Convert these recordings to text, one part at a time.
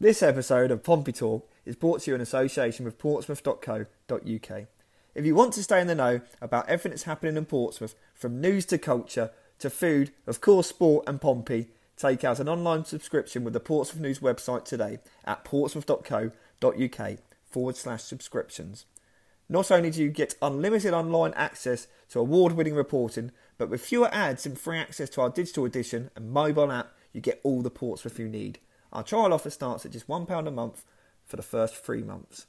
This episode of Pompey Talk is brought to you in association with Portsmouth.co.uk. If you want to stay in the know about everything that's happening in Portsmouth, from news to culture to food, of course, sport and Pompey, take out an online subscription with the Portsmouth News website today at portsmouth.co.uk forward slash subscriptions. Not only do you get unlimited online access to award winning reporting, but with fewer ads and free access to our digital edition and mobile app, you get all the Portsmouth you need. Our trial offer starts at just £1 a month for the first three months.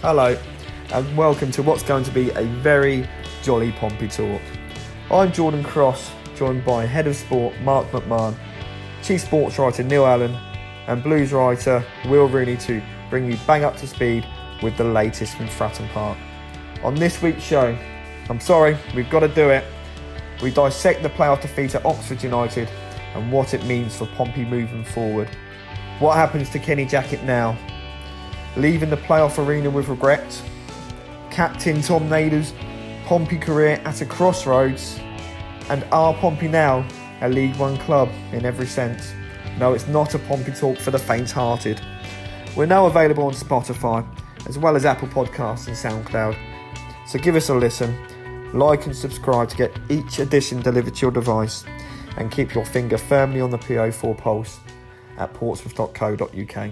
Hello, and welcome to what's going to be a very jolly Pompey talk. I'm Jordan Cross, joined by Head of Sport Mark McMahon, Chief Sports Writer Neil Allen, and Blues writer Will Rooney to bring you bang up to speed with the latest from Fratton Park. On this week's show, I'm sorry, we've got to do it. We dissect the playoff defeat at Oxford United and what it means for Pompey moving forward. What happens to Kenny Jackett now? Leaving the playoff arena with regret? Captain Tom Naylor's Pompey career at a crossroads? And are Pompey now a League One club in every sense? No, it's not a Pompey talk for the faint hearted. We're now available on Spotify, as well as Apple Podcasts and SoundCloud. So give us a listen, like and subscribe to get each edition delivered to your device, and keep your finger firmly on the PO4 pulse at portsmouth.co.uk.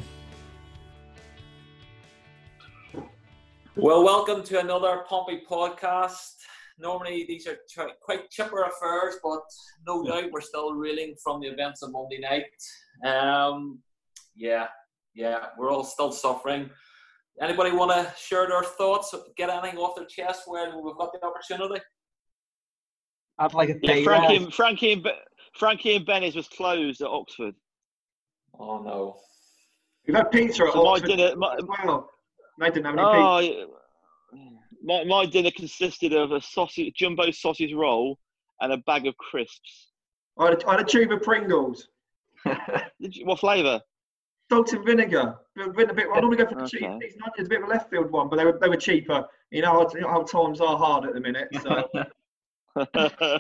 Well, welcome to another Pompey podcast. Normally, these are quite chipper affairs, but no doubt we're still reeling from the events of Monday night. Um, yeah, yeah, we're all still suffering. Anybody want to share their thoughts, get anything off their chest when we've got the opportunity? I'd like a yeah, Frankie, and, Frankie, and, Frankie and Benny's was closed at Oxford. Oh no. We've had pizza at so Oxford my dinner, my, as well. They didn't have any oh, pizza. My, my dinner consisted of a sausage, jumbo sausage roll and a bag of crisps. I had a, I had a tube of Pringles. what flavour? Salt and vinegar. Been a bit. I normally go for the okay. cheap. It's a bit of a left field one, but they were they were cheaper. You know, how times are hard at the minute. So.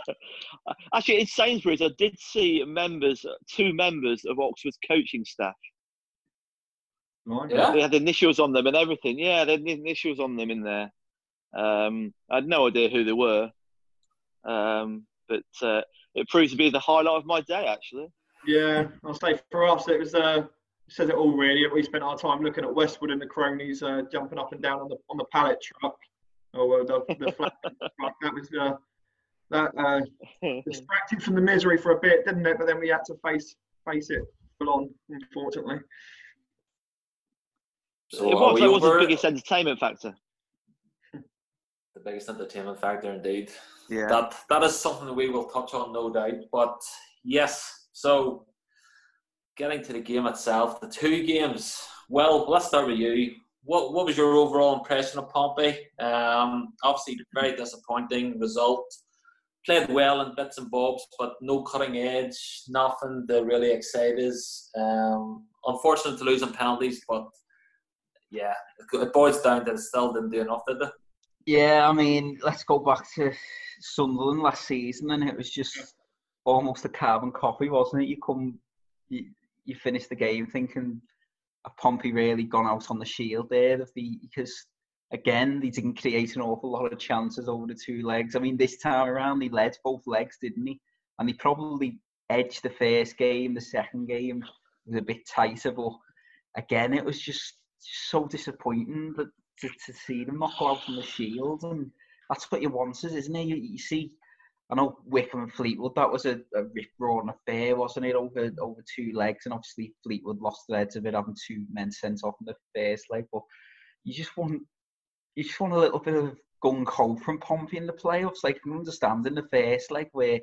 Actually, in Sainsbury's, I did see members, two members of Oxford's coaching staff. Right. Yeah. They had initials on them and everything. Yeah, they had initials on them in there. Um, I had no idea who they were, um, but uh, it proved to be the highlight of my day. Actually. Yeah, I'll say for us, it was. Uh, says it all really. We spent our time looking at Westwood and the cronies uh, jumping up and down on the on the pallet truck. Oh well, the, the truck. That was uh, that uh, distracted from the misery for a bit, didn't it? But then we had to face face it full on, unfortunately. So it was, it was the biggest entertainment factor. The biggest entertainment factor, indeed. Yeah. That that is something that we will touch on, no doubt. But yes, so getting to the game itself, the two games. Well, let's start with you. What what was your overall impression of Pompey? Um, obviously, very disappointing result. Played well in bits and bobs, but no cutting edge, nothing to really excite us. Um, unfortunate to lose in penalties, but yeah, it boils down that it still didn't do enough, did it? Yeah, I mean, let's go back to Sunderland last season, and it was just almost a carbon copy, wasn't it? You come, you finish the game thinking, a Pompey really gone out on the shield there? Of the because again, they didn't create an awful lot of chances over the two legs. I mean, this time around, he led both legs, didn't he? And he probably edged the first game. The second game was a bit tighter, but again, it was just so disappointing that to, to see them not go out on the shield, and that's what you wanted, isn't it? You, you see I know Wycombe and Fleetwood, that was a, a rip-roaring affair, wasn't it, over over two legs? And obviously Fleetwood lost the heads of it, having two men sent off in the first leg. But you just want you just want a little bit of gung ho from Pompey in the playoffs. Like, I understand in the first leg where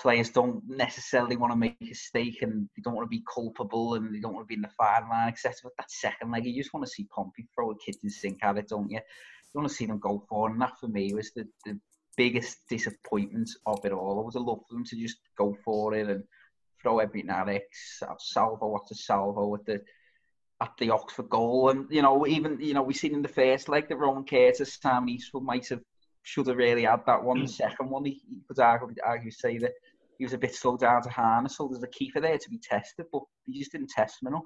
players don't necessarily want to make a mistake and they don't want to be culpable and they don't want to be in the firing line, etc. But that second leg, you just want to see Pompey throw a kitchen sink at it, don't you? You want to see them go for it. And that for me was the, the biggest disappointment of it all. I would have loved for them to just go for it and throw everything at it, salvo after salvo with the at the Oxford goal. And, you know, even, you know, we seen in the first leg that Ronan Curtis, Simon Eastwood might have, should have really had that one. The mm. second one, he, he could argue, argue say that he was a bit slow down to Harness, so there's a keeper there to be tested, but he just didn't test him enough.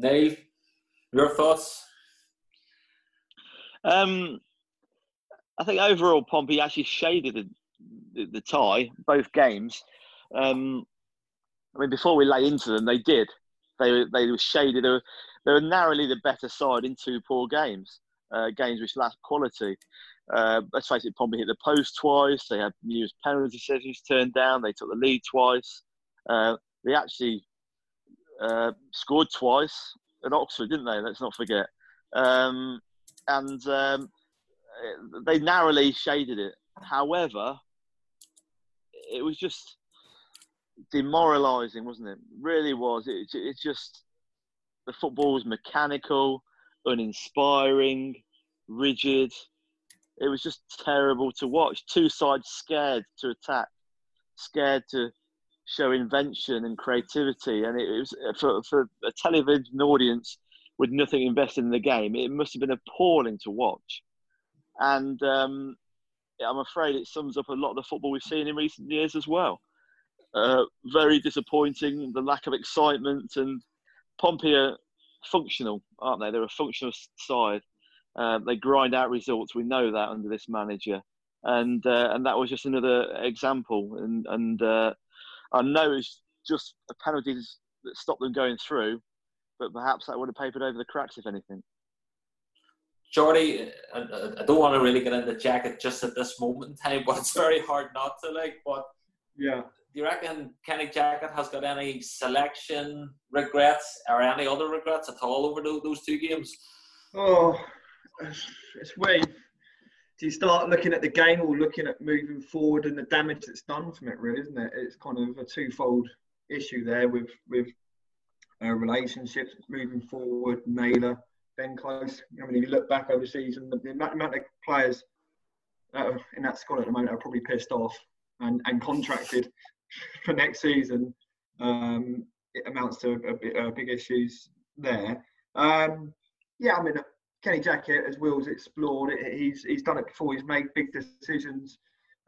Dave, your thoughts? Um, I think overall, Pompey actually shaded the, the, the tie both games. Um, I mean, before we lay into them, they did. They they were shaded. They were, they were narrowly the better side in two poor games, uh, games which lacked quality. Uh, let's face it, Pompey hit the post twice. They had numerous penalty decisions turned down. They took the lead twice. Uh, they actually uh, scored twice at Oxford, didn't they? Let's not forget. Um, and um, Uh, they narrowly shaded it. However, it was just demoralising, wasn't it? Really was. It, it just the football was mechanical, uninspiring, rigid. It was just terrible to watch. Two sides scared to attack, scared to show invention and creativity, and it, it was uh, for for a television audience with nothing invested in the game. It must have been appalling to watch, and um, I'm afraid it sums up a lot of the football we've seen in recent years as well. Uh, very disappointing. The lack of excitement and Pompey are functional, aren't they? They're a functional side. Uh, they grind out results. We know that under this manager, and uh, and that was just another example. And and uh, I know it's just a penalty that stopped them going through, but perhaps that would have papered over the cracks if anything. Jordy, I, I don't want to really get into Jackett just at this moment in time, but it's very hard not to like. But yeah, do you reckon Kenny Jackett has got any selection regrets or any other regrets at all over those two games? Oh, it's way. Do you start looking at the game or looking at moving forward and the damage that's done from it? Really, isn't it? It's kind of a twofold issue there with with uh, relationships moving forward. Naylor, Ben Close. I mean, if you look back over the season, the, the amount of players in that squad at the moment are probably pissed off and, and contracted for next season, um, it amounts to a, a, a big issues there. Um, yeah, I mean, Kenny Jackett, as Will's explored, he's he's done it before. He's made big decisions,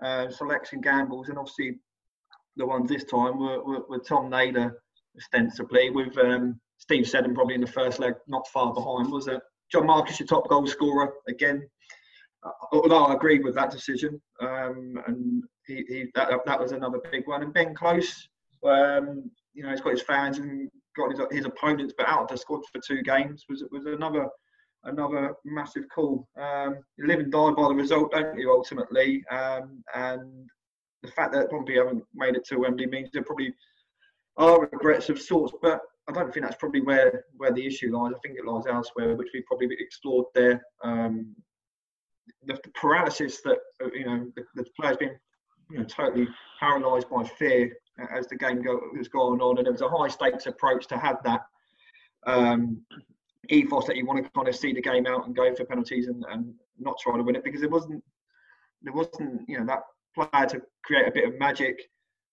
uh, selection gambles, and obviously the ones this time were, were, were Tom Naylor ostensibly, with um, Steve Seddon probably in the first leg, not far behind, was it? John Marquis, your top goal scorer again. Uh, although I agreed with that decision, um, and he, he that, that was another big one. And Ben Close, um, you know, he's got his fans and got his, his opponents, but out of the squad for two games was was another another massive call. Um, you live and die by the result, don't you? Ultimately, um, and the fact that Pompey haven't made it to Wembley means there probably are regrets of sorts, but I don't think that's probably where where the issue lies. I think it lies elsewhere, which we probably explored there. Um, the, the, paralysis that you know the, players being you know, totally paralysed by fear as the game go, was going on, and it was a high stakes approach to have that um, ethos that you want to kind of see the game out and go for penalties and, and not try to win it because it wasn't there wasn't you know that player to create a bit of magic.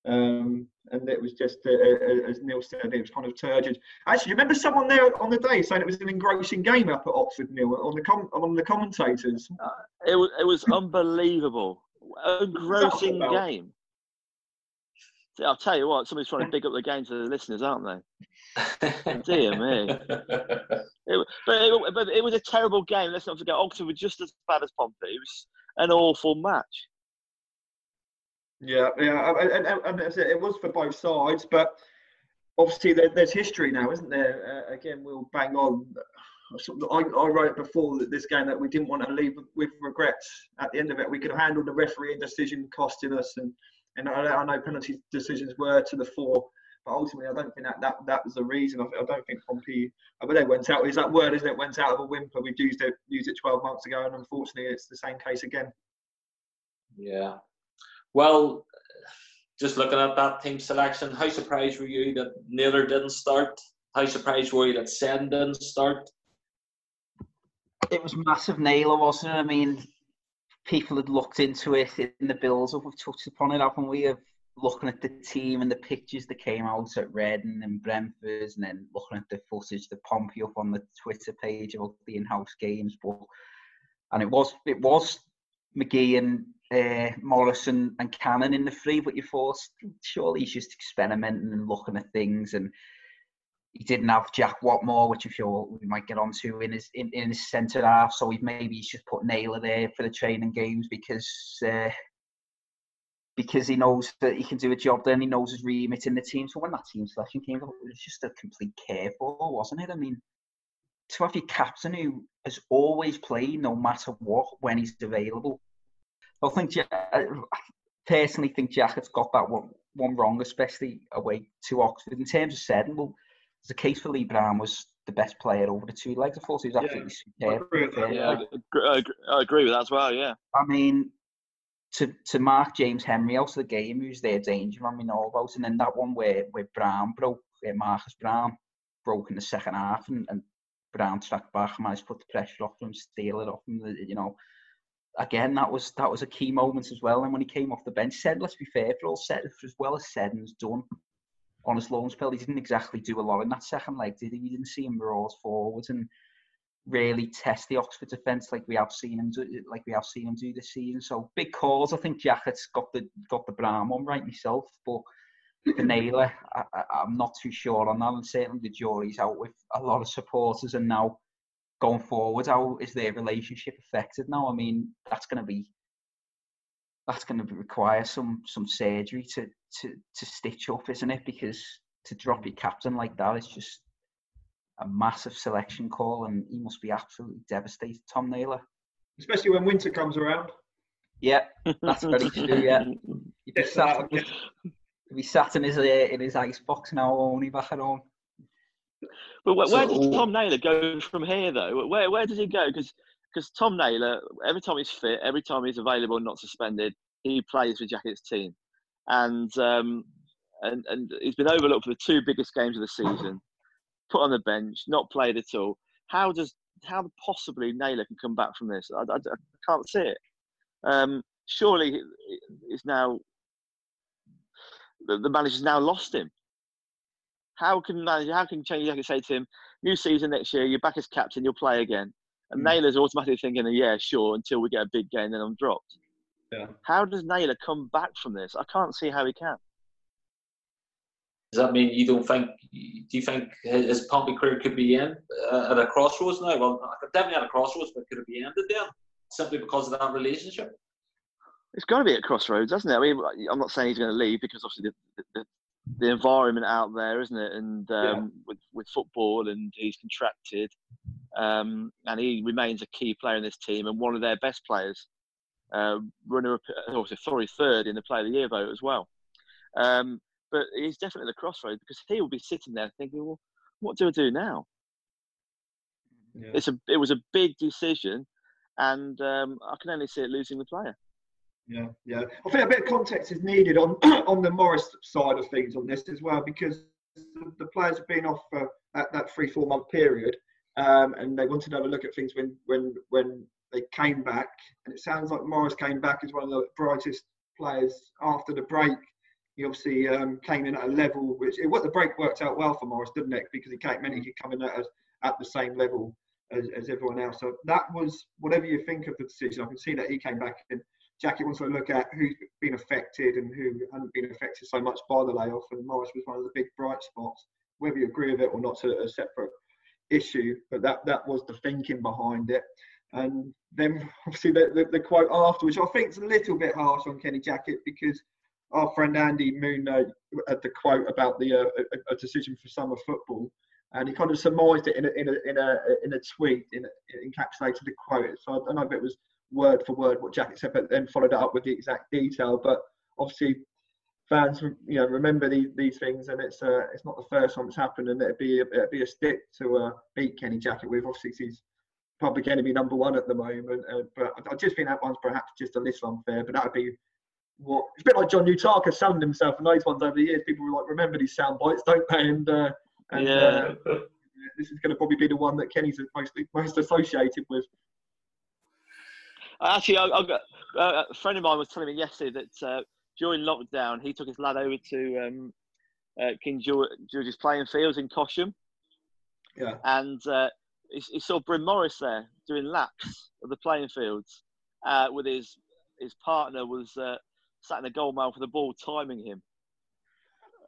Um, and it was just, uh, uh as Neil said, it was kind of turgid. Actually, remember someone there on the day saying it was an engrossing game up at Oxford, Neil, on the com- on the commentators. Uh, it was it was unbelievable engrossing game. I'll tell you what, somebody's trying to big up the game to the listeners, aren't they? Dear me. It, but, it, but it was a terrible game. Let's not forget, Oxford were just as bad as Pompey. It was an awful match. Yeah, yeah, and, and, and it was for both sides, but obviously there, there's history now, isn't there? Uh, again, we'll bang on I, I wrote before this game that we didn't want to leave with regrets at the end of it. We could have handled the refereeing decision costing us, and and I, I know penalty decisions were to the fore, but ultimately I don't think that that, that was the reason. I, I don't think Pompey, but they went out. Is that word? Isn't it? Went out of a whimper. We used it used it 12 months ago, and unfortunately it's the same case again. Yeah. Well, just looking at that team selection, how surprised were you that Naylor didn't start? How surprised were you that Sen didn't start? it was massive Naylor, wasn't it? I mean, people had looked into it in the bills. We've touched upon it, haven't we? Of looking at the team and the pictures that came out at Reading and Brentford, and then looking at the footage that Pompey up on the Twitter page of the in-house games, but and it was it was McGee and uh, Morrison and Cannon in the free, but you thought surely he's just experimenting and looking at things and he didn't have Jack Whatmough, which I'm sure we might get onto in his in, in his centre half. So he's maybe he's just put Naylor there for the training games because uh, because he knows that he can do a job there and he knows his remit in the team. So when that team selection came up, it was just a complete curveball, wasn't it? I mean, to have your captain who has always played no matter what when he's available. I think I uh, personally think Jack has got that one, one wrong, especially away to Oxford. In terms of setting, well, there's a case for Lee Brown was the best player over the two legs. I thought he was absolutely yeah, superb. I agree, yeah, I agree, I agree with that as well. Yeah. I mean, to to mark James Henry out of the game, who's their danger man we know about, and then that one where where Brown broke, where Marcus Browne broke in the second half, and, and Brown tracked back and managed to put the pressure off him, steal it off him. You know, again that was that was a key moment as well. And when he came off the bench, said let's be fair, for all set as well as Seddon's done on his loan spell, he didn't exactly do a lot in that second leg, did he? We didn't see him roll forwards and really test the Oxford defence like we have seen him do, like we have seen him do this season. So big calls. I think Jackett's got the got the Brown one right myself, but the Naylor, I, am not too sure on that. And certainly the jury's out with a lot of supporters, and now going forward, how is their relationship affected now? I mean, that's going to be that's going to require some some surgery to to to stitch up, isn't it? Because to drop your captain like that is just a massive selection call, and he must be absolutely devastated, Tom Naylor. Especially when winter comes around. Yeah, that's very true. Yeah, he'd be, sat, he'd be sat in his uh, in his ice box now, only back at home. But where, where does Tom Naylor go from here, though? Where where does he go? Because because Tom Naylor, every time he's fit, every time he's available and not suspended, he plays for Jackett's team, and um, and and he's been overlooked for the two biggest games of the season put on the bench, not played at all. How does how possibly Naylor can come back from this? I, I, I can't see it. Um, surely it's now the, the manager's now lost him. How can manager? How can change? I can say to him, "New season next year, you're back as captain, you'll play again." And mm. Naylor's automatically thinking, "Yeah, sure," until we get a big game, then I'm dropped. Yeah. How does Naylor come back from this? I can't see how he can. Does that mean you don't think? Do you think his Pompey career could be in uh, at a crossroads now? Well, definitely at a crossroads, but could it be ended then simply because of that relationship? It's got to be at crossroads, doesn't it? I mean, I'm not saying he's going to leave because obviously the, the, the environment out there, isn't it? And um, yeah. with with football, and he's contracted, um, and he remains a key player in this team and one of their best players. Uh, runner up, also sorry, third in the Player of the Year vote as well. Um, but he's definitely the crossroads because he will be sitting there thinking, well, what do I do now? Yeah. It's a it was a big decision, and um, I can only see it losing the player. Yeah, yeah. I think a bit of context is needed on on the Morris side of things on this as well because the players have been off for that, that three four month period, um, and they wanted to have a look at things when when when they came back, and it sounds like Morris came back as one of the brightest players after the break he obviously um, came in at a level which it, what the break worked out well for Morris, didn't it? Because he came in, could come in at, at the same level as, as, everyone else. So that was whatever you think of the decision. I can see that he came back and Jackie wants to look at who's been affected and who hadn't been affected so much by the layoff. And Morris was one of the big bright spots. Whether you agree with it or not, a, a separate issue. But that that was the thinking behind it. And then obviously the, the, the quote after, which I think is a little bit harsh on Kenny Jackett because our friend Andy Moon uh, had the quote about the uh, a, a, decision for summer football, and he kind of surmised it in a in a in a, in a tweet, in a, encapsulated the quote. So I don't know if it was word for word what Jackett said, but then followed it up with the exact detail. But obviously, fans you know remember these, these things, and it's uh, it's not the first time it's happened, and it'd be it'd be a stick to uh, beat Kenny Jackett with. Obviously, he's public enemy number one at the moment, uh, but I just think that one's perhaps just a little unfair. But that would be what it's a bit like John Utaka selling himself in those ones over the years. People were like, remember these sound bites, don't they? And, uh, and yeah. Uh, this is going to probably be the one that Kenny's most most associated with. Actually, I, I got, uh, a friend of mine was telling me yesterday that uh, during lockdown, he took his lad over to um, uh, King George's playing fields in Cosham. Yeah. And uh, he, he, saw Bryn Morris there doing laps of the playing fields uh, with his his partner was uh, sat in the goal mouth with the ball timing him.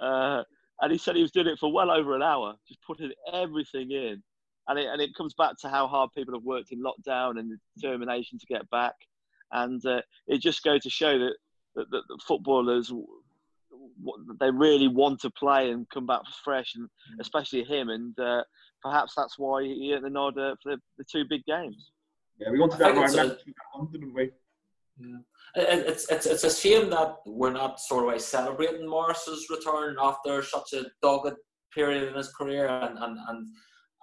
Uh, and he said he was doing it for well over an hour, just putting everything in. And it, and it comes back to how hard people have worked in lockdown and the determination to get back. And uh, it just goes to show that, that, that, that footballers they really want to play and come back fresh, and mm. especially him. And uh, perhaps that's why he earned the nod uh, for the, the, two big games. Yeah, we wanted that right a, one, didn't we? Yeah. It's, it's, it's a shame that we're not sort of celebrating Morris's return after such a dogged period in his career and, and, and,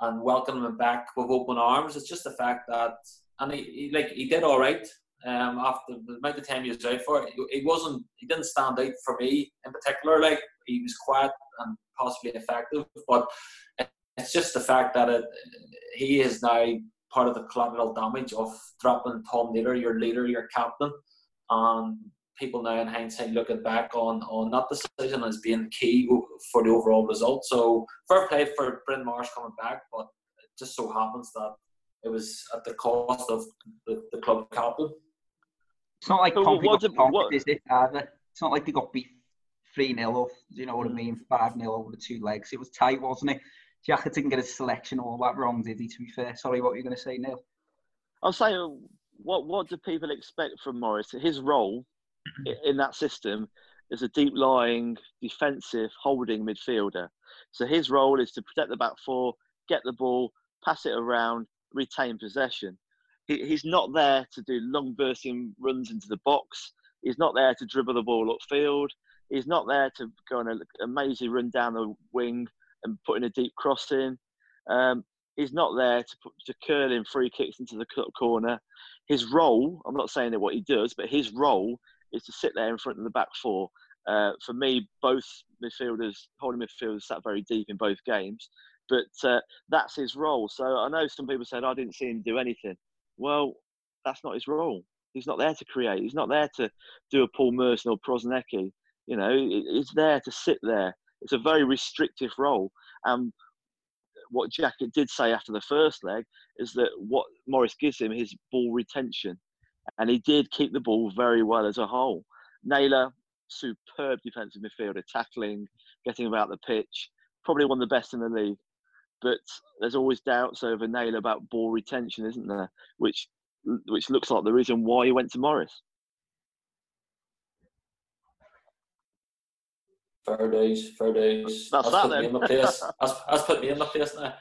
and welcoming him back with open arms. It's just the fact that, and he, he like he did all right um, after the amount of time he was out for. He, wasn't, he didn't stand out for me in particular. Like he was quiet and possibly effective, but it's just the fact that it, he is now part of the collateral damage of dropping Tom Naylor, your leader, your captain, and people now in hindsight looking back on on that decision as being key for the overall result. So fair play for Bryn Morris coming back, but it just so happens that it was at the cost of the, the club captain. It's not like so Pompey got what, is it, either? It's not like they got beat 3 0 off, you know what I mean? 5 0 over the two legs. It was tight, wasn't it? Jack didn't get his selection all that wrong, did he, to be fair? Sorry, what were you going to say, Neil? I'll say, what, what do people expect from Morris? His role in that system is a deep lying, defensive, holding midfielder. So his role is to protect the back four, get the ball, pass it around, retain possession he, he's not there to do long bursting runs into the box. He's not there to dribble the ball upfield. He's not there to go on an amazing run down the wing and put in a deep cross in. Um, he's not there to, put, to curl in free kicks into the corner. His role, I'm not saying that what he does, but his role is to sit there in front of the back four. Uh, for me, both midfielders, holding midfielders, sat very deep in both games, but uh, that's his role. So I know some people said I didn't see him do anything. Well, that's not his role. He's not there to create. He's not there to do a Paul Merson or Prosinecki. You know, he's there to sit there. It's a very restrictive role. And what Jackett did say after the first leg is that what Morris gives him is ball retention. And he did keep the ball very well as a whole. Naylor, superb defensive midfielder, tackling, getting about the pitch, probably one of the best in the league but there's always doubts over Naylor about ball retention, isn't there? Which which looks like the reason why he went to Morris. Fair days, fair days. That's, that's that then. Me in my place. That's, that's put me in my place now.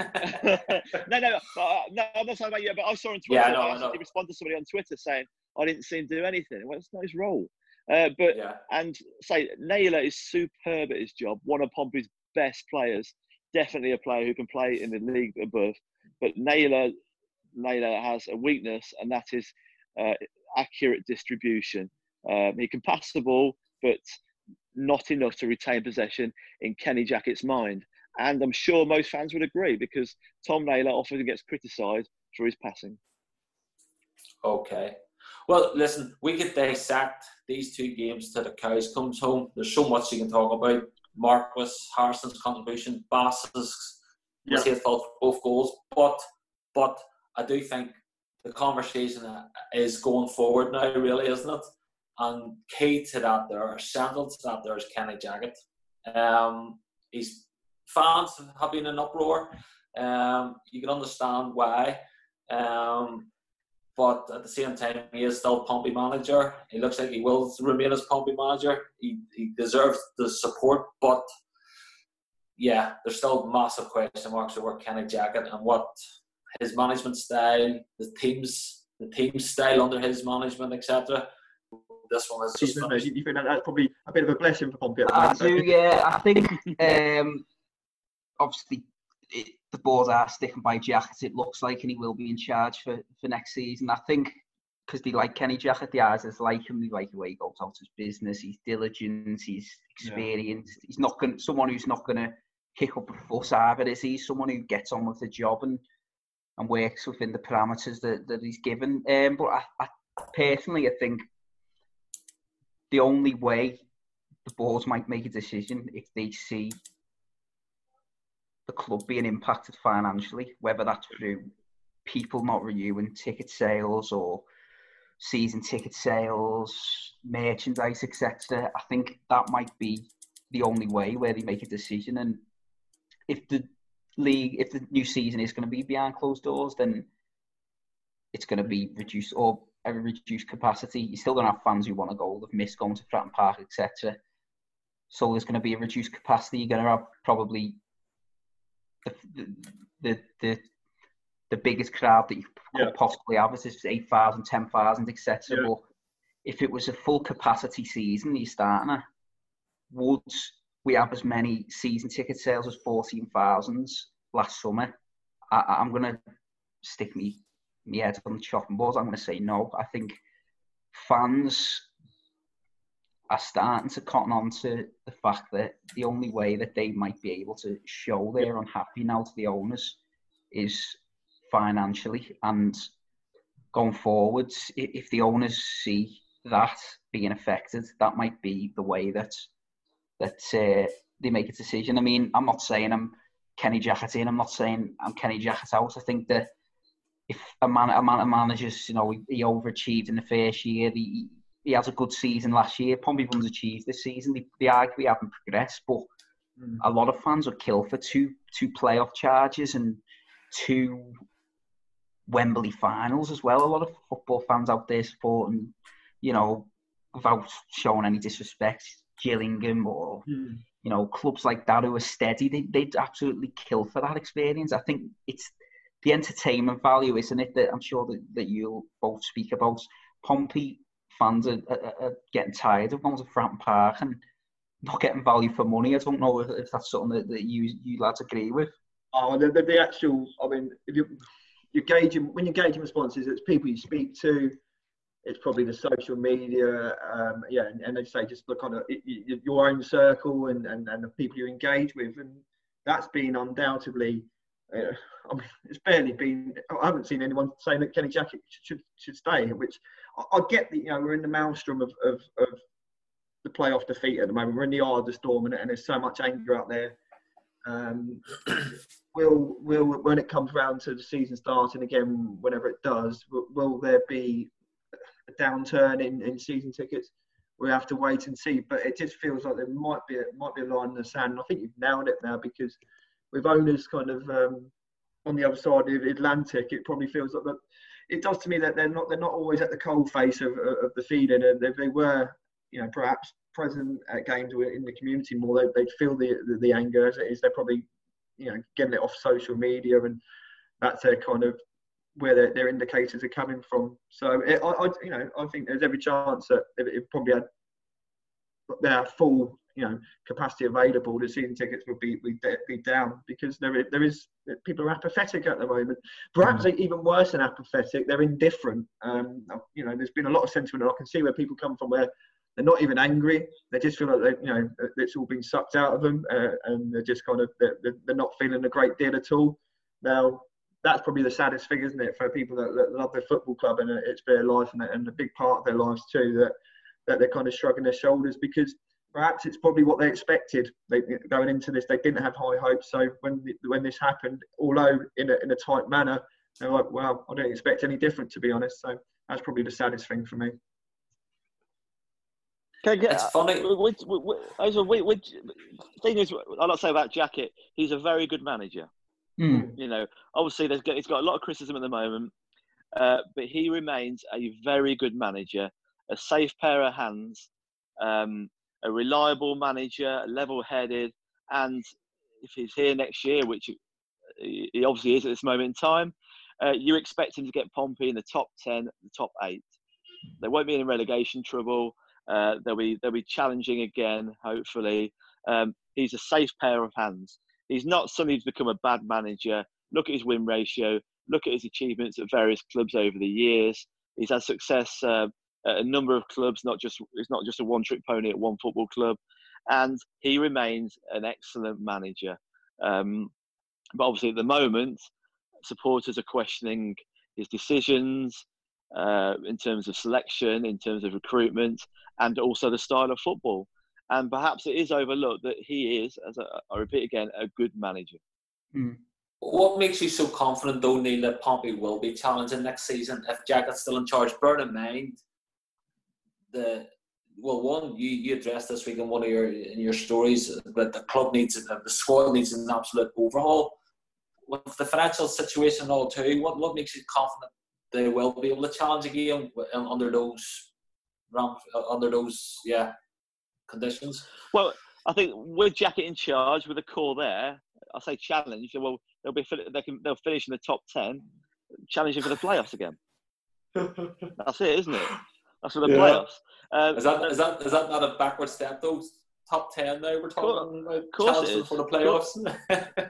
no, no, uh, no, I'm not talking about you, but I saw on Twitter, yeah, no, I, he responded to somebody on Twitter saying, I didn't see him do anything. Well, it's not his role. Uh, but, yeah. and say, Naylor is superb at his job, one of Pompey's best players definitely a player who can play in the league above. But Naylor, Naylor has a weakness, and that is uh, accurate distribution. Um, he can pass the ball, but not enough to retain possession in Kenny Jackett's mind. And I'm sure most fans would agree because Tom Naylor often gets criticised for his passing. Okay. Well, listen, we could dissect these two games to the cows comes home. There's so much you can talk about. Marquis, Harness's contribution, Bass's yeah. was his fault for both goals. But but I do think the conversation is going forward now, really, isn't it? And key to that there, are central to that there is Kenny Jackett. Um, his fans have been in uproar. Um, you can understand why. Um, but at the same time, he is still Pompey manager. He looks like he will remain as Pompey manager. He, he deserves the support, but yeah, there's still massive question marks over Kenny Jackett and what his management style, the team's the team's style under his management, etc. This one is just. You, you think that that's probably a bit of a blessing for Pompey? I do, yeah. I think um, obviously it, the balls are sticking by Jackett, it looks like, and he will be in charge for, for next season. I think because they like Kenny Jackett, the eyes like him, they like the way he goes out his business, he's diligent, he's experienced, yeah. he's not going someone who's not going to kick up a fuss either, is he? Someone who gets on with the job and and works within the parameters that, that he's given. Um, but I, I personally, I think the only way the boards might make a decision if they see the club being impacted financially, whether that's through people not renewing ticket sales or season ticket sales, merchandise, etc. I think that might be the only way where they make a decision. And if the league, if the new season is going to be behind closed doors, then it's going to be reduced or a reduced capacity. You're still going to have fans who want to go, they've missed going to Fratton Park, etc. So there's going to be a reduced capacity. You're going to have probably the the the, the biggest crowd that you could yeah. possibly have is 8,000, 10,000, etc. Yeah. But if it was a full capacity season you're starting at, would we have as many season ticket sales as 14,000 last summer? I, am going to stick me, me head on the chopping board. I'm going to say no. I think fans are starting to cotton on to the fact that the only way that they might be able to show they're unhappy now to the owners is financially. And going forwards if the owners see that being affected that might be the way that that uh, they make a decision. I mean i'm not saying i'm kenny jackett in i'm not saying i'm kenny jackett out. I think that if a man a man of managers you know he, he overachieved in the first year the he has a good season last year. Pompey Bum's achieved this season. They, they arguably haven't progressed, but mm. a lot of fans would kill for two two playoff charges and two Wembley finals as well. A lot of football fans out there supporting, you know, without showing any disrespect, Gillingham or mm. you know clubs like that who are steady. They they'd absolutely kill for that experience. I think it's the entertainment value, isn't it? That I'm sure that, that you'll both speak about. Pompey fans are, are, are getting tired of going to Fratton Park and not getting value for money. I don't know if, if that's something that, that you you lads agree with. Oh, the, the, the actual, I mean, if you you're gauging when you're gauging responses, it's people you speak to. It's probably the social media, um, yeah, and, and they say just look on a, your own circle and, and, and the people you engage with, and that's been undoubtedly. Uh, I mean, it's barely been. I haven't seen anyone saying that Kenny Jackett should should stay, which I, I get that you know we're in the maelstrom of, of, of the playoff defeat at the moment. We're in the eye of the storm, and, and there's so much anger out there. Um, will will when it comes round to the season starting again, whenever it does, will, will there be a downturn in, in season tickets? We have to wait and see. But it just feels like there might be a, might be a line in the sand. And I think you've nailed it now because with owners kind of um, on the other side of the Atlantic, it probably feels like that. It does to me that they're not they're not always at the cold face of, of the feeding, and if they were, you know, perhaps present at games in the community more, they, would feel the, the, the anger as it is. They're probably, you know, getting it off social media, and that's their kind of where their, their indicators are coming from. So, it, I, I, you know, I think there's every chance that it, it probably had their full you know capacity available, the season tickets would be be, be down because there is, there is people are apathetic at the moment. Perhaps mm. even worse than apathetic, they're indifferent. Um, you know, there's been a lot of sentiment, and I can see where people come from where they're not even angry. They just feel like they, you know it's all been sucked out of them, uh, and they're just kind of they're, they're not feeling a great deal at all. Now that's probably the saddest thing, isn't it, for people that, that love their football club and it's their life and, and a big part of their lives too. That that they're kind of shrugging their shoulders because perhaps it's probably what they expected they, going into this. They didn't have high hopes. So when when this happened, although in a, in a tight manner, they're like, well, I don't expect any different, to be honest. So that's probably the saddest thing for me. Okay, yeah, it's funny. Which, which, which, which, thing is, I'll not say about Jackett. He's a very good manager. Mm. You know, obviously, there's he's got a lot of criticism at the moment, uh, but he remains a very good manager, a safe pair of hands. Um, a reliable manager, level-headed, and if he's here next year, which he obviously is at this moment in time, uh, you expect him to get Pompey in the top ten, the top eight. They won't be in relegation trouble. Uh, they'll be they'll be challenging again, hopefully. Um, he's a safe pair of hands. He's not somebody who's become a bad manager. Look at his win ratio. Look at his achievements at various clubs over the years. He's had success uh, at a number of clubs, not just it's not just a one-trick pony at one football club, and he remains an excellent manager. Um, but obviously, at the moment, supporters are questioning his decisions. uh, in terms of selection, in terms of recruitment, and also the style of football. And perhaps it is overlooked that he is, as I, I repeat again, a good manager. Mm. What makes you so confident, though, Neil, that Pompey will be challenging next season if Jackett's still in charge? Bear in mind the well, one you, you addressed this week in one of your in your stories that the club needs uh, the squad needs an absolute overhaul. With the financial situation and all too, what what makes you confident they will be able to challenge again under those uh, under those yeah conditions? Well, I think with Jackett in charge, with a core there, I say challenge. Well, they'll be they can they'll finish in the top ten, challenging for the playoffs again. That's it, isn't it? That's for the yeah. playoffs. Um, is that is that is that not a backward step though? Top ten now we're talking about challenging for the playoffs.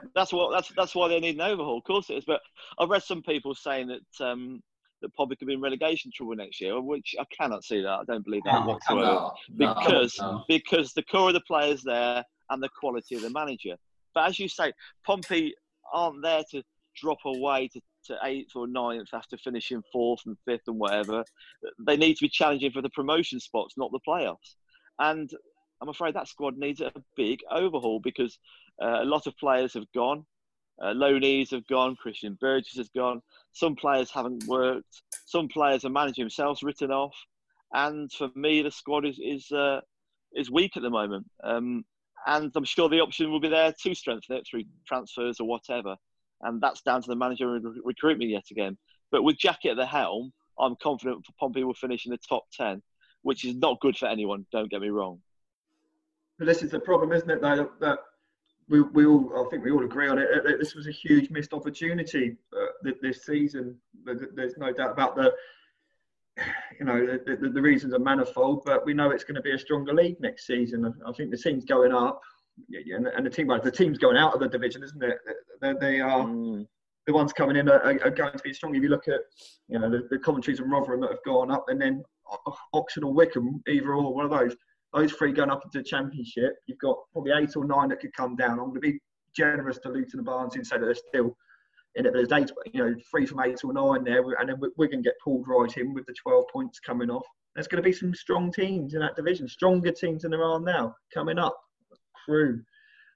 that's what that's that's why they need an overhaul. Of course it is. But I've read some people saying that um, that probably could be in relegation trouble next year, which I cannot see that. I don't believe that no, whatsoever. No, because no, because the core of the players there and the quality of the manager. But as you say, Pompey aren't there to drop away to, to eighth or ninth after finishing fourth and fifth and whatever. They need to be challenging for the promotion spots, not the playoffs. And I'm afraid that squad needs a big overhaul because uh, a lot of players have gone. Uh, Loney's have gone. Christian Burgess has gone. Some players haven't worked. Some players are managing themselves written off. And for me, the squad is is uh, is weak at the moment. Um, and I'm sure the option will be there to strengthen it through transfers or whatever. And that's down to the manager and recruitment yet again. But with Jackett at the helm, I'm confident Pompey will finish in the top 10, which is not good for anyone, don't get me wrong. But this is the problem, isn't it, though, that we, we all, I think we all agree on it. This was a huge missed opportunity uh, this season. There's no doubt about the, you know, the, the, the, reasons are manifold, but we know it's going to be a stronger league next season. I think the team's going up, and, and the team, the team's going out of the division, isn't it? They, they are. Mm. The ones coming in are, are, going to be strong. If you look at, you know, the, the and Rotherham that have gone up, and then Oxford or Wycombe, either or one of those those three going up into the championship, you've got probably eight or nine that could come down. I'm going to be generous to Luton and Barnes and say that they're still in it. But there's eight, you know, three from eight or nine there, and then we're going to get pulled right in with the 12 points coming off. There's going to be some strong teams in that division, stronger teams than there are now coming up. Crewe,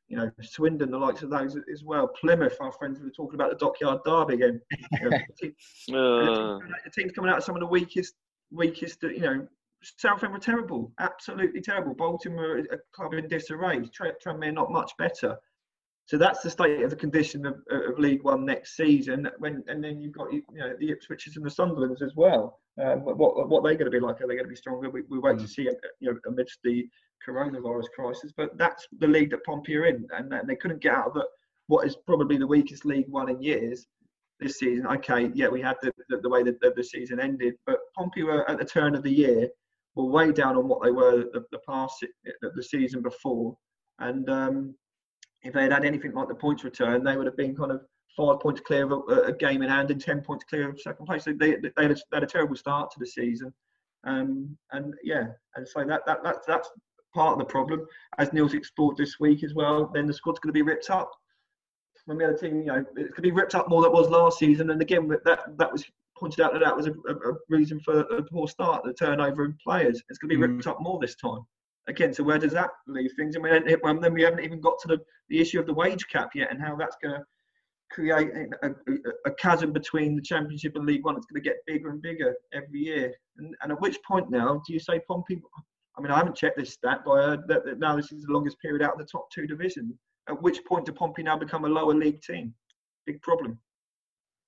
you know, Swindon, the likes of those as well. Plymouth, our friends were talking about the Dockyard Derby again. You know, the, team, uh. the team's coming out of some of the weakest, weakest, you know, Southend were terrible, absolutely terrible. Bolton were a club in disarray. Tranmere not much better. So that's the state of the condition of, of League One next season. When and then you've got you know the Ipswiches and the Sunderlands as well. Um, what what they're going to be like? Are they going to be stronger? We, we wait mm. to see. You know, amidst the coronavirus crisis, but that's the league that Pompey are in, and, and they couldn't get out of the, what is probably the weakest League One in years this season. Okay, yeah, we had the, the, the way that the, the season ended, but Pompey were at the turn of the year were way down on what they were the, the past the season before. And um, if they had had anything like the points return, they would have been kind of five points clear of a, a game in hand and ten points clear of second place. So they, they, had, a, they had a terrible start to the season. Um, and yeah, and so that, that that's that's part of the problem. As Neil's explored this week as well, then the squad's going to be ripped up. When we had a team, you know, it could be ripped up more than it was last season. And again, that that was pointed out that that was a, a, reason for a poor start, the turnover in players. It's going to be ripped mm. up more this time. Again, so where does that leave things? I mean, and then we haven't even got to the, the issue of the wage cap yet and how that's going to create a, a, a, chasm between the Championship and League One. It's going to get bigger and bigger every year. And, and at which point now do you say Pompey? I mean, I haven't checked this stat, but I heard that, that now this is the longest period out of the top two divisions. At which point do Pompey now become a lower league team? Big problem.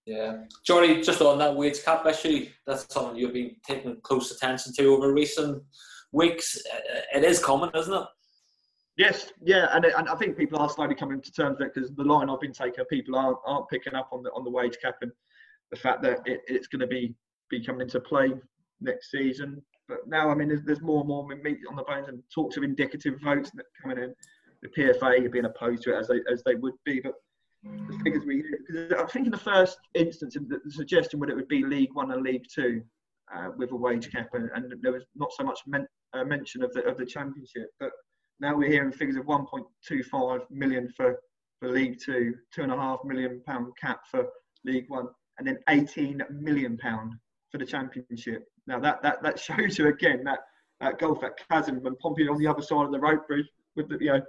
Yeah, Johnny, just on that wage cap issue, that's something you've been taking close attention to over recent weeks. It is common, isn't it? Yes, yeah, and, and I think people are slowly coming to terms with it because the line I've been taking, people aren't, aren't picking up on the on the wage cap and the fact that it, it's going to be be coming into play next season. But now, I mean, there's, there's more and more meat on the bones and talks of indicative votes that coming in. The PFA being opposed to it as they as they would be, but the figures we because I think in the first instance the, suggestion would it would be League One and League Two uh, with a wage cap, and, and, there was not so much men, uh, mention of the of the Championship. But now we're hearing figures of 1.25 million for for League Two, two and a half million pound cap for League One, and then 18 million pound for the championship. Now that that that shows you again that that gulf, that chasm, and Pompey on the other side of the road bridge with the you know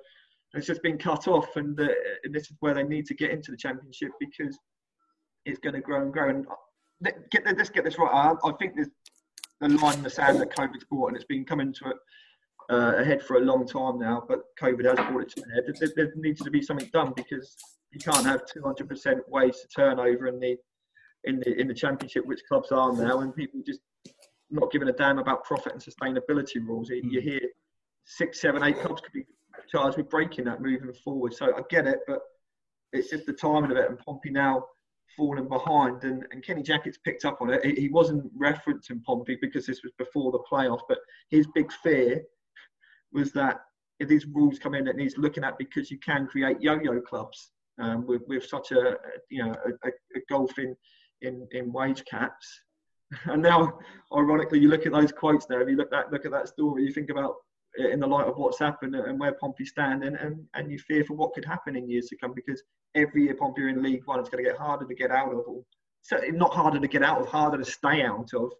it's just been cut off, and, and this is where they need to get into the championship because it's going to grow and grow. And uh, get let's get this right. I, I think there's the line in the sand that COVID's brought, and it's been coming to it uh, ahead for a long time now. But COVID has brought it to an head. There, there needs to be something done because you can't have 200% wage to turnover in the in the in the championship, which clubs are now, and people just not giving a damn about profit and sustainability rules. You hmm. hear six, seven, eight clubs could be charged with breaking that moving forward. So I get it, but it's just the timing of it. And Pompey now falling behind, and, and Kenny Jackett's picked up on it. He, wasn't referencing Pompey because this was before the playoffs, but his big fear was that if these rules come in, that he's looking at because you can create yo-yo clubs um, with, with such a you know a, a golf in, in, in wage caps. And now, ironically, you look at those quotes there. If you look at look at that story, you think about in the light of what's happened and where Pompey's standing, and, and and you fear for what could happen in years to come because every year Pompey are in League One, it's going to get harder to get out of. Or, certainly not harder to get out of, harder to stay out of.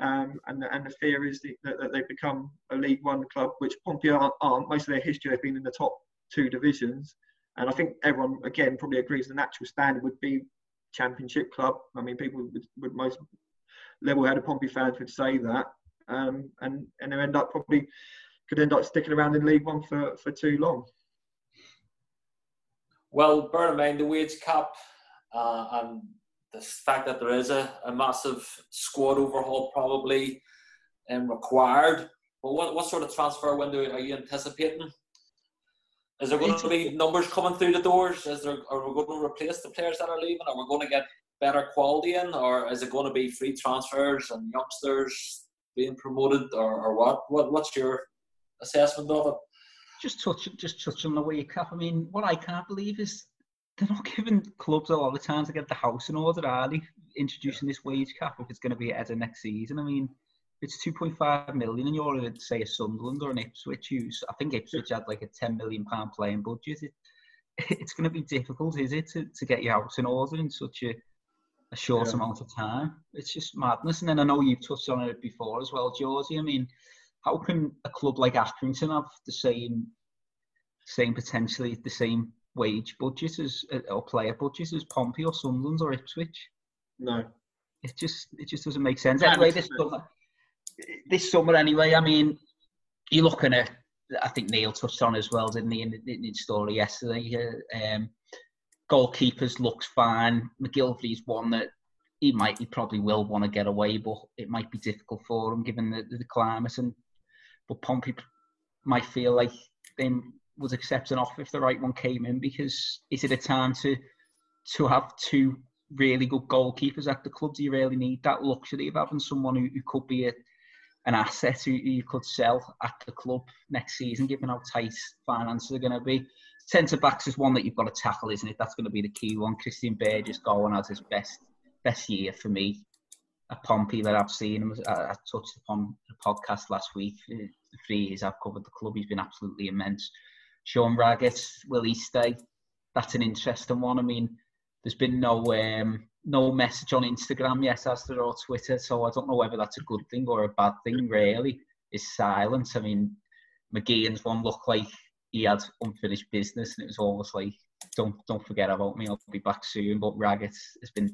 Um, and, and the fear is that, that, they've become a League One club, which Pompey aren't, aren't. Most of their history have been in the top two divisions. And I think everyone, again, probably agrees the natural standard would be Championship club. I mean, people would, would most level-headed Pompey fans would say that. Um, and, and they end up probably could end up sticking around in League One for, for too long. Well, bear in mind the wage cap uh, and the fact that there is a, a massive squad overhaul probably um, required. But what, what sort of transfer window are you anticipating? Is there going to be numbers coming through the doors? Is there are we going to replace the players that are leaving? Are we going to get better quality in, or is it going to be free transfers and youngsters being promoted, or, or what? What what's your assessment of it? Just touch, just touch on the wage cap. I mean, what I can't believe is they're not giving clubs a lot of time to get the house in order, are they? Introducing this wage cap if it's going to be ahead of next season. I mean, it's 2.5 million and you're in, say, a Sunderland or an Ipswich, who's, I think Ipswich had like a 10 million pound playing budget. It, it's going to be difficult, is it, to, to get your house in order in such a, a short yeah. amount of time? It's just madness. And then I know you've touched on it before as well, Georgie. I mean, how can a club like Accrington have the same, same potentially the same wage budget as or player budget as Pompey or Sunderland or Ipswich? No, it just it just doesn't make sense. Anyway, this summer, this summer anyway. I mean, you're looking at. I think Neil touched on as well, didn't he, in the story yesterday? Uh, um, goalkeepers looks fine. MacGillivray's one that he might, he probably will want to get away, but it might be difficult for him given the, the climate and but Pompey might feel like they was accepting off if the right one came in because is it a time to to have two really good goalkeepers at the club? Do you really need that luxury of having someone who, who could be a, an asset who, you could sell at the club next season, given how tight finances are going to be? Centre backs is one that you've got to tackle, isn't it? That's going to be the key one. Christian Burgess going as his best best year for me at Pompey that I've seen. I, I touched upon the podcast last week. The three years I've covered the club, he's been absolutely immense. Sean Raggett, will he stay? That's an interesting one. I mean, there's been no um, no message on Instagram yet as there or Twitter, so I don't know whether that's a good thing or a bad thing. Really, is silence. I mean, McGeehan's one looked like he had unfinished business, and it was almost like, don't don't forget about me. I'll be back soon. But Raggett has been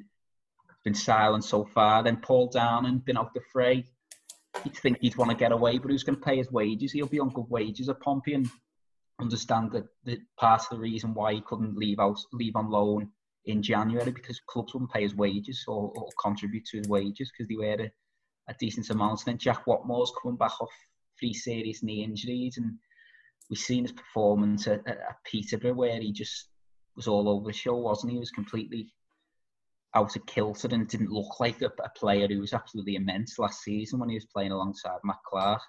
been silent so far. Then Paul Downing been out the fray. He'd think he'd want to get away, but who's going to pay his wages? He'll be on good wages at Pompey and understand that, that part of the reason why he couldn't leave out leave on loan in January because clubs wouldn't pay his wages or, or contribute to his wages because they were a, a, decent amount. And then Jack Whatmough's coming back off three serious knee injuries, and we've seen his performance at, at Peterborough where he just was all over the show, wasn't he? He was completely out of kilter and didn't look like a, a, player who was absolutely immense last season when he was playing alongside Matt Clarke.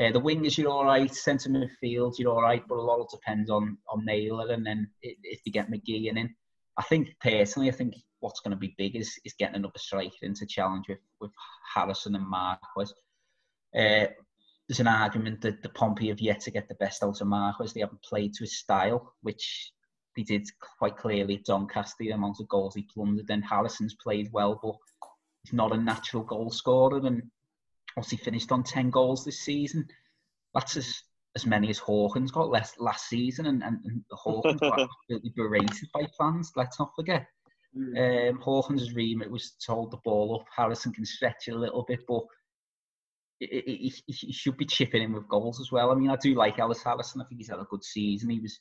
Uh, the wingers, you're all right. Centre midfield, you're all right, but a lot will depend on on Naylor and then if you get McGeehan in. I think personally, I think what's going to be big is, is getting another striker into challenge with, with Harrison and Marquis. Uh, there's an argument that the Pompey have yet to get the best out of Marquis. They haven't played to his style, which they did quite clearly at Doncaster, the amount of goals he plundered. Then Harrison's played well, but he's not a natural goal scorer, and obviously finished on ten goals this season. That's as as many as Hawkins got last last season, and, and, and Hawkins got absolutely berated by fans. Let's not forget. Mm. Um, Hawkins' remit was to hold the ball up. Harrison can stretch it a little bit, but he, he, he should be chipping in with goals as well. I mean, I do like Ellis Harrison. I think he's had a good season. He was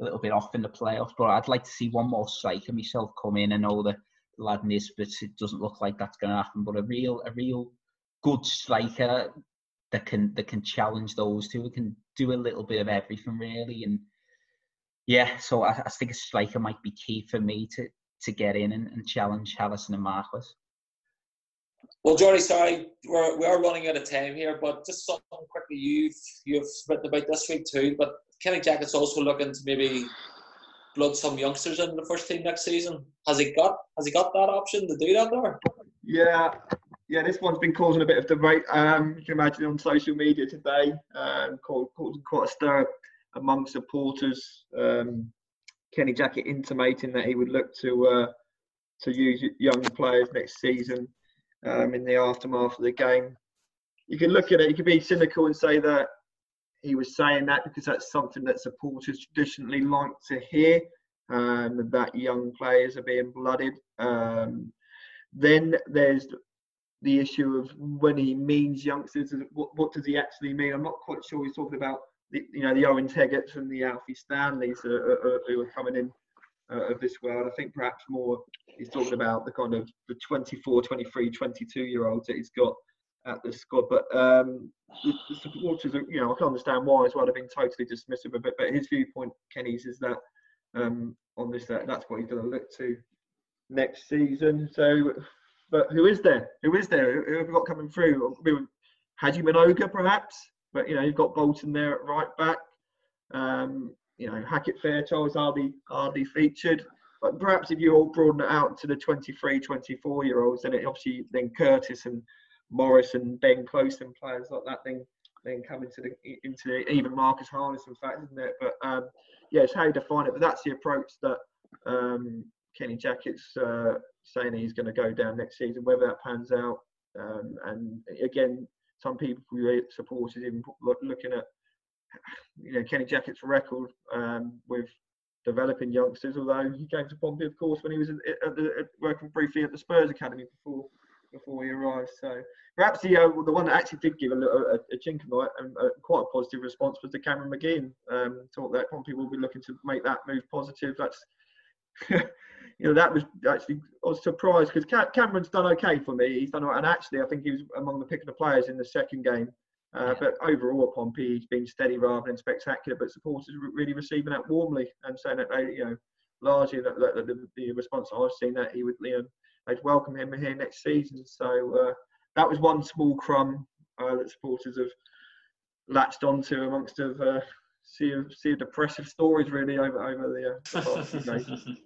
a little bit off in the playoffs, but I'd like to see one more striker myself come in. I know that lad Nisbet, it doesn't look like that's going to happen, but a real, a real good striker that can that can challenge those two, can do a little bit of everything really. And yeah, so I, I think a striker might be key for me to to get in and, and challenge Harrison and Marquis. Well, Johnny, sorry, we're, we are running out of time here, but just something quickly you've you've written about this week too. But Kenny Jackett's also looking to maybe blood some youngsters in the first team next season. Has he got has he got that option to do that there? Yeah, yeah. This one's been causing a bit of debate. Um, you can imagine on social media today, um, causing quite a stir among supporters. Um, Kenny Jackett intimating that he would look to uh, to use young players next season um, in the aftermath of the game. You can look at it. You can be cynical and say that he was saying that because that's something that supporters traditionally like to hear. Um, that young players are being blooded. Um, then there's the issue of when he means youngsters. What, what, does he actually mean? I'm not quite sure he's talking about the, you know the Owen Teggarts and the Alfie Stanleys who are coming in uh, of this world. I think perhaps more he's talking about the kind of the 24, 23, 22 year olds that he's got at the squad. But um, the, the, supporters, are, you know, I can understand why as well. They've been totally dismissive of it. But his viewpoint, Kenny's, is that um, on this that that's what he's going to look to next season. So, but who is there? Who is there? Who have we got coming through? Haji Mnoga, perhaps. But you know, you've got Bolton there at right back. Um, you know, Hackett Fairchild hardly hardly featured. But perhaps if you all broaden it out to the 23, 24 year olds, then it obviously then Curtis and Morris and Ben Close and players like that then then come into the into the, even Marcus Harness in fact, isn't it? But um, yeah, it's how you define it. But that's the approach that um, Kenny Jackett's uh, saying he's going to go down next season. Whether that pans out, um, and again, some people supporters even looking at you know Kenny Jackett's record um, with developing youngsters. Although he came to Pompey, of course, when he was at the, at, working briefly at the Spurs academy before before we arrived. So perhaps the uh, the one that actually did give a, a, a chink of light and uh, quite a positive response was the Cameron McGinn. Um, thought that Pompey will be looking to make that move positive. That's you know that was actually I was surprised because Cameron's done okay for me. He's done and actually I think he was among the pick of the players in the second game. Uh, yeah. But overall, at Pompey, he's been steady rather than spectacular. But supporters really receiving that warmly and saying that they, you know, largely that, that, the, the, response I've seen that he would, you know, they'd welcome him here next season. So uh, that was one small crumb uh, that supporters have latched onto amongst of uh, sea of sea of depressive stories really over over the. Uh,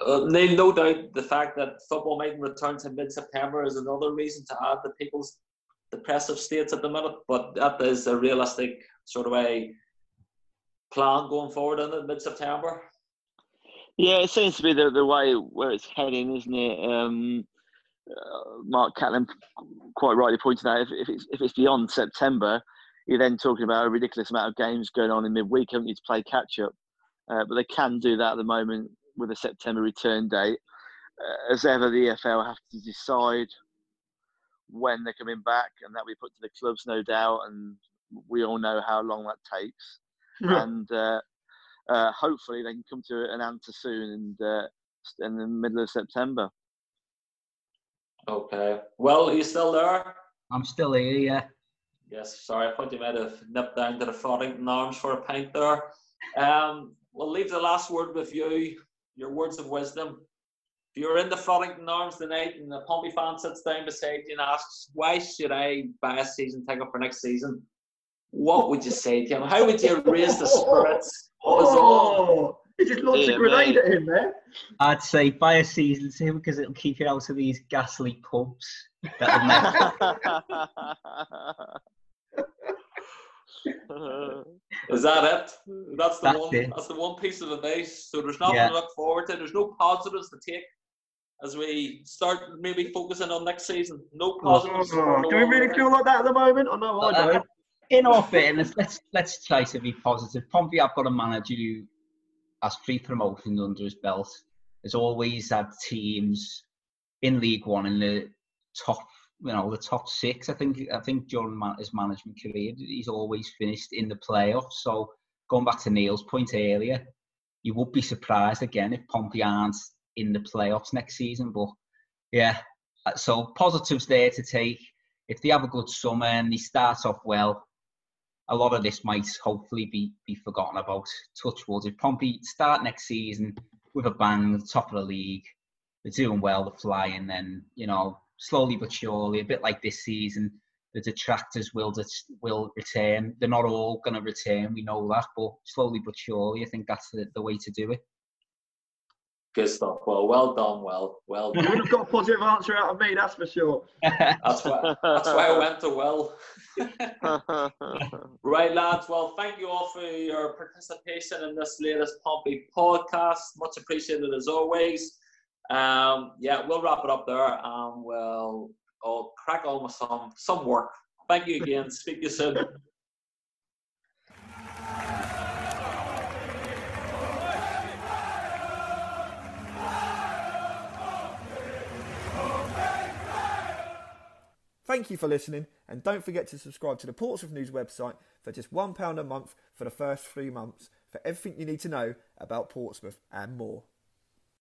Uh, no doubt the fact that football might return to mid-September is another reason to add to people's depressive states at the minute, but that is a realistic sort of a plan going forward in mid September. Yeah, it seems to be the, the way where it's heading, isn't it? Um, uh, Mark Catlin quite rightly pointed out if, if, it's, if it's beyond September, you're then talking about a ridiculous amount of games going on in midweek, haven't you, to play catch up? Uh, but they can do that at the moment with a September return date. Uh, as ever, the EFL have to decide when they're coming back, and that we put to the clubs, no doubt. And we all know how long that takes. Yeah. And uh, uh, hopefully, they can come to an answer soon, and uh, in the middle of September. Okay. Well, are you still there? I'm still here. Yeah. Yes. Sorry, I thought you might have nipped down to the Froddington Arms for a pint there. Um, we'll leave the last word with you. Your words of wisdom if you're in the Froddington Arms tonight and the Pompey fan sits down beside you and asks, why should I buy a season ticket for next season? What would you say to him? How would you raise the spirits of us oh, all? He just launched yeah, a grenade mate. at him there. I'd say buy a season ticket because it'll keep you out of these ghastly pubs. Is that it? That's the that's one. It. That's the one piece of advice. So there's nothing yeah. to look forward to. There's no positives to take as we start maybe focusing on next season? No oh, positives. Oh, do we really feel like that at the moment? Or no, I uh, don't. In all fairness, let's let's try to be positive. Pompey, I've got a manager who has three promotions under his belt. Has always had teams in League One in the top, you know, the top six. I think I think during his management career, he's always finished in the playoffs. So going back to Neil's point earlier, you would be surprised again if Pompey aren't in the playoffs next season. But yeah, so positives there to take. If they have a good summer and they start off well, a lot of this might hopefully be be forgotten about. Touch wood. If Pompey start next season with a bang, top of the league, they're doing well, they're flying, then you know slowly but surely, a bit like this season, the detractors will will return. They're not all going to return, we know that, but slowly but surely, I think that's the, the way to do it. Good stuff. Well, well done. Well, well done. You would have got a positive answer out of me, that's for sure. that's why. That's why I went to well. right, lads. Well, thank you all for your participation in this latest Pompey podcast. Much appreciated as always. Um, yeah, we'll wrap it up there, and we'll I'll crack on with some some work. Thank you again. Speak to you soon. Thank you for listening, and don't forget to subscribe to the Portsmouth News website for just £1 a month for the first three months for everything you need to know about Portsmouth and more.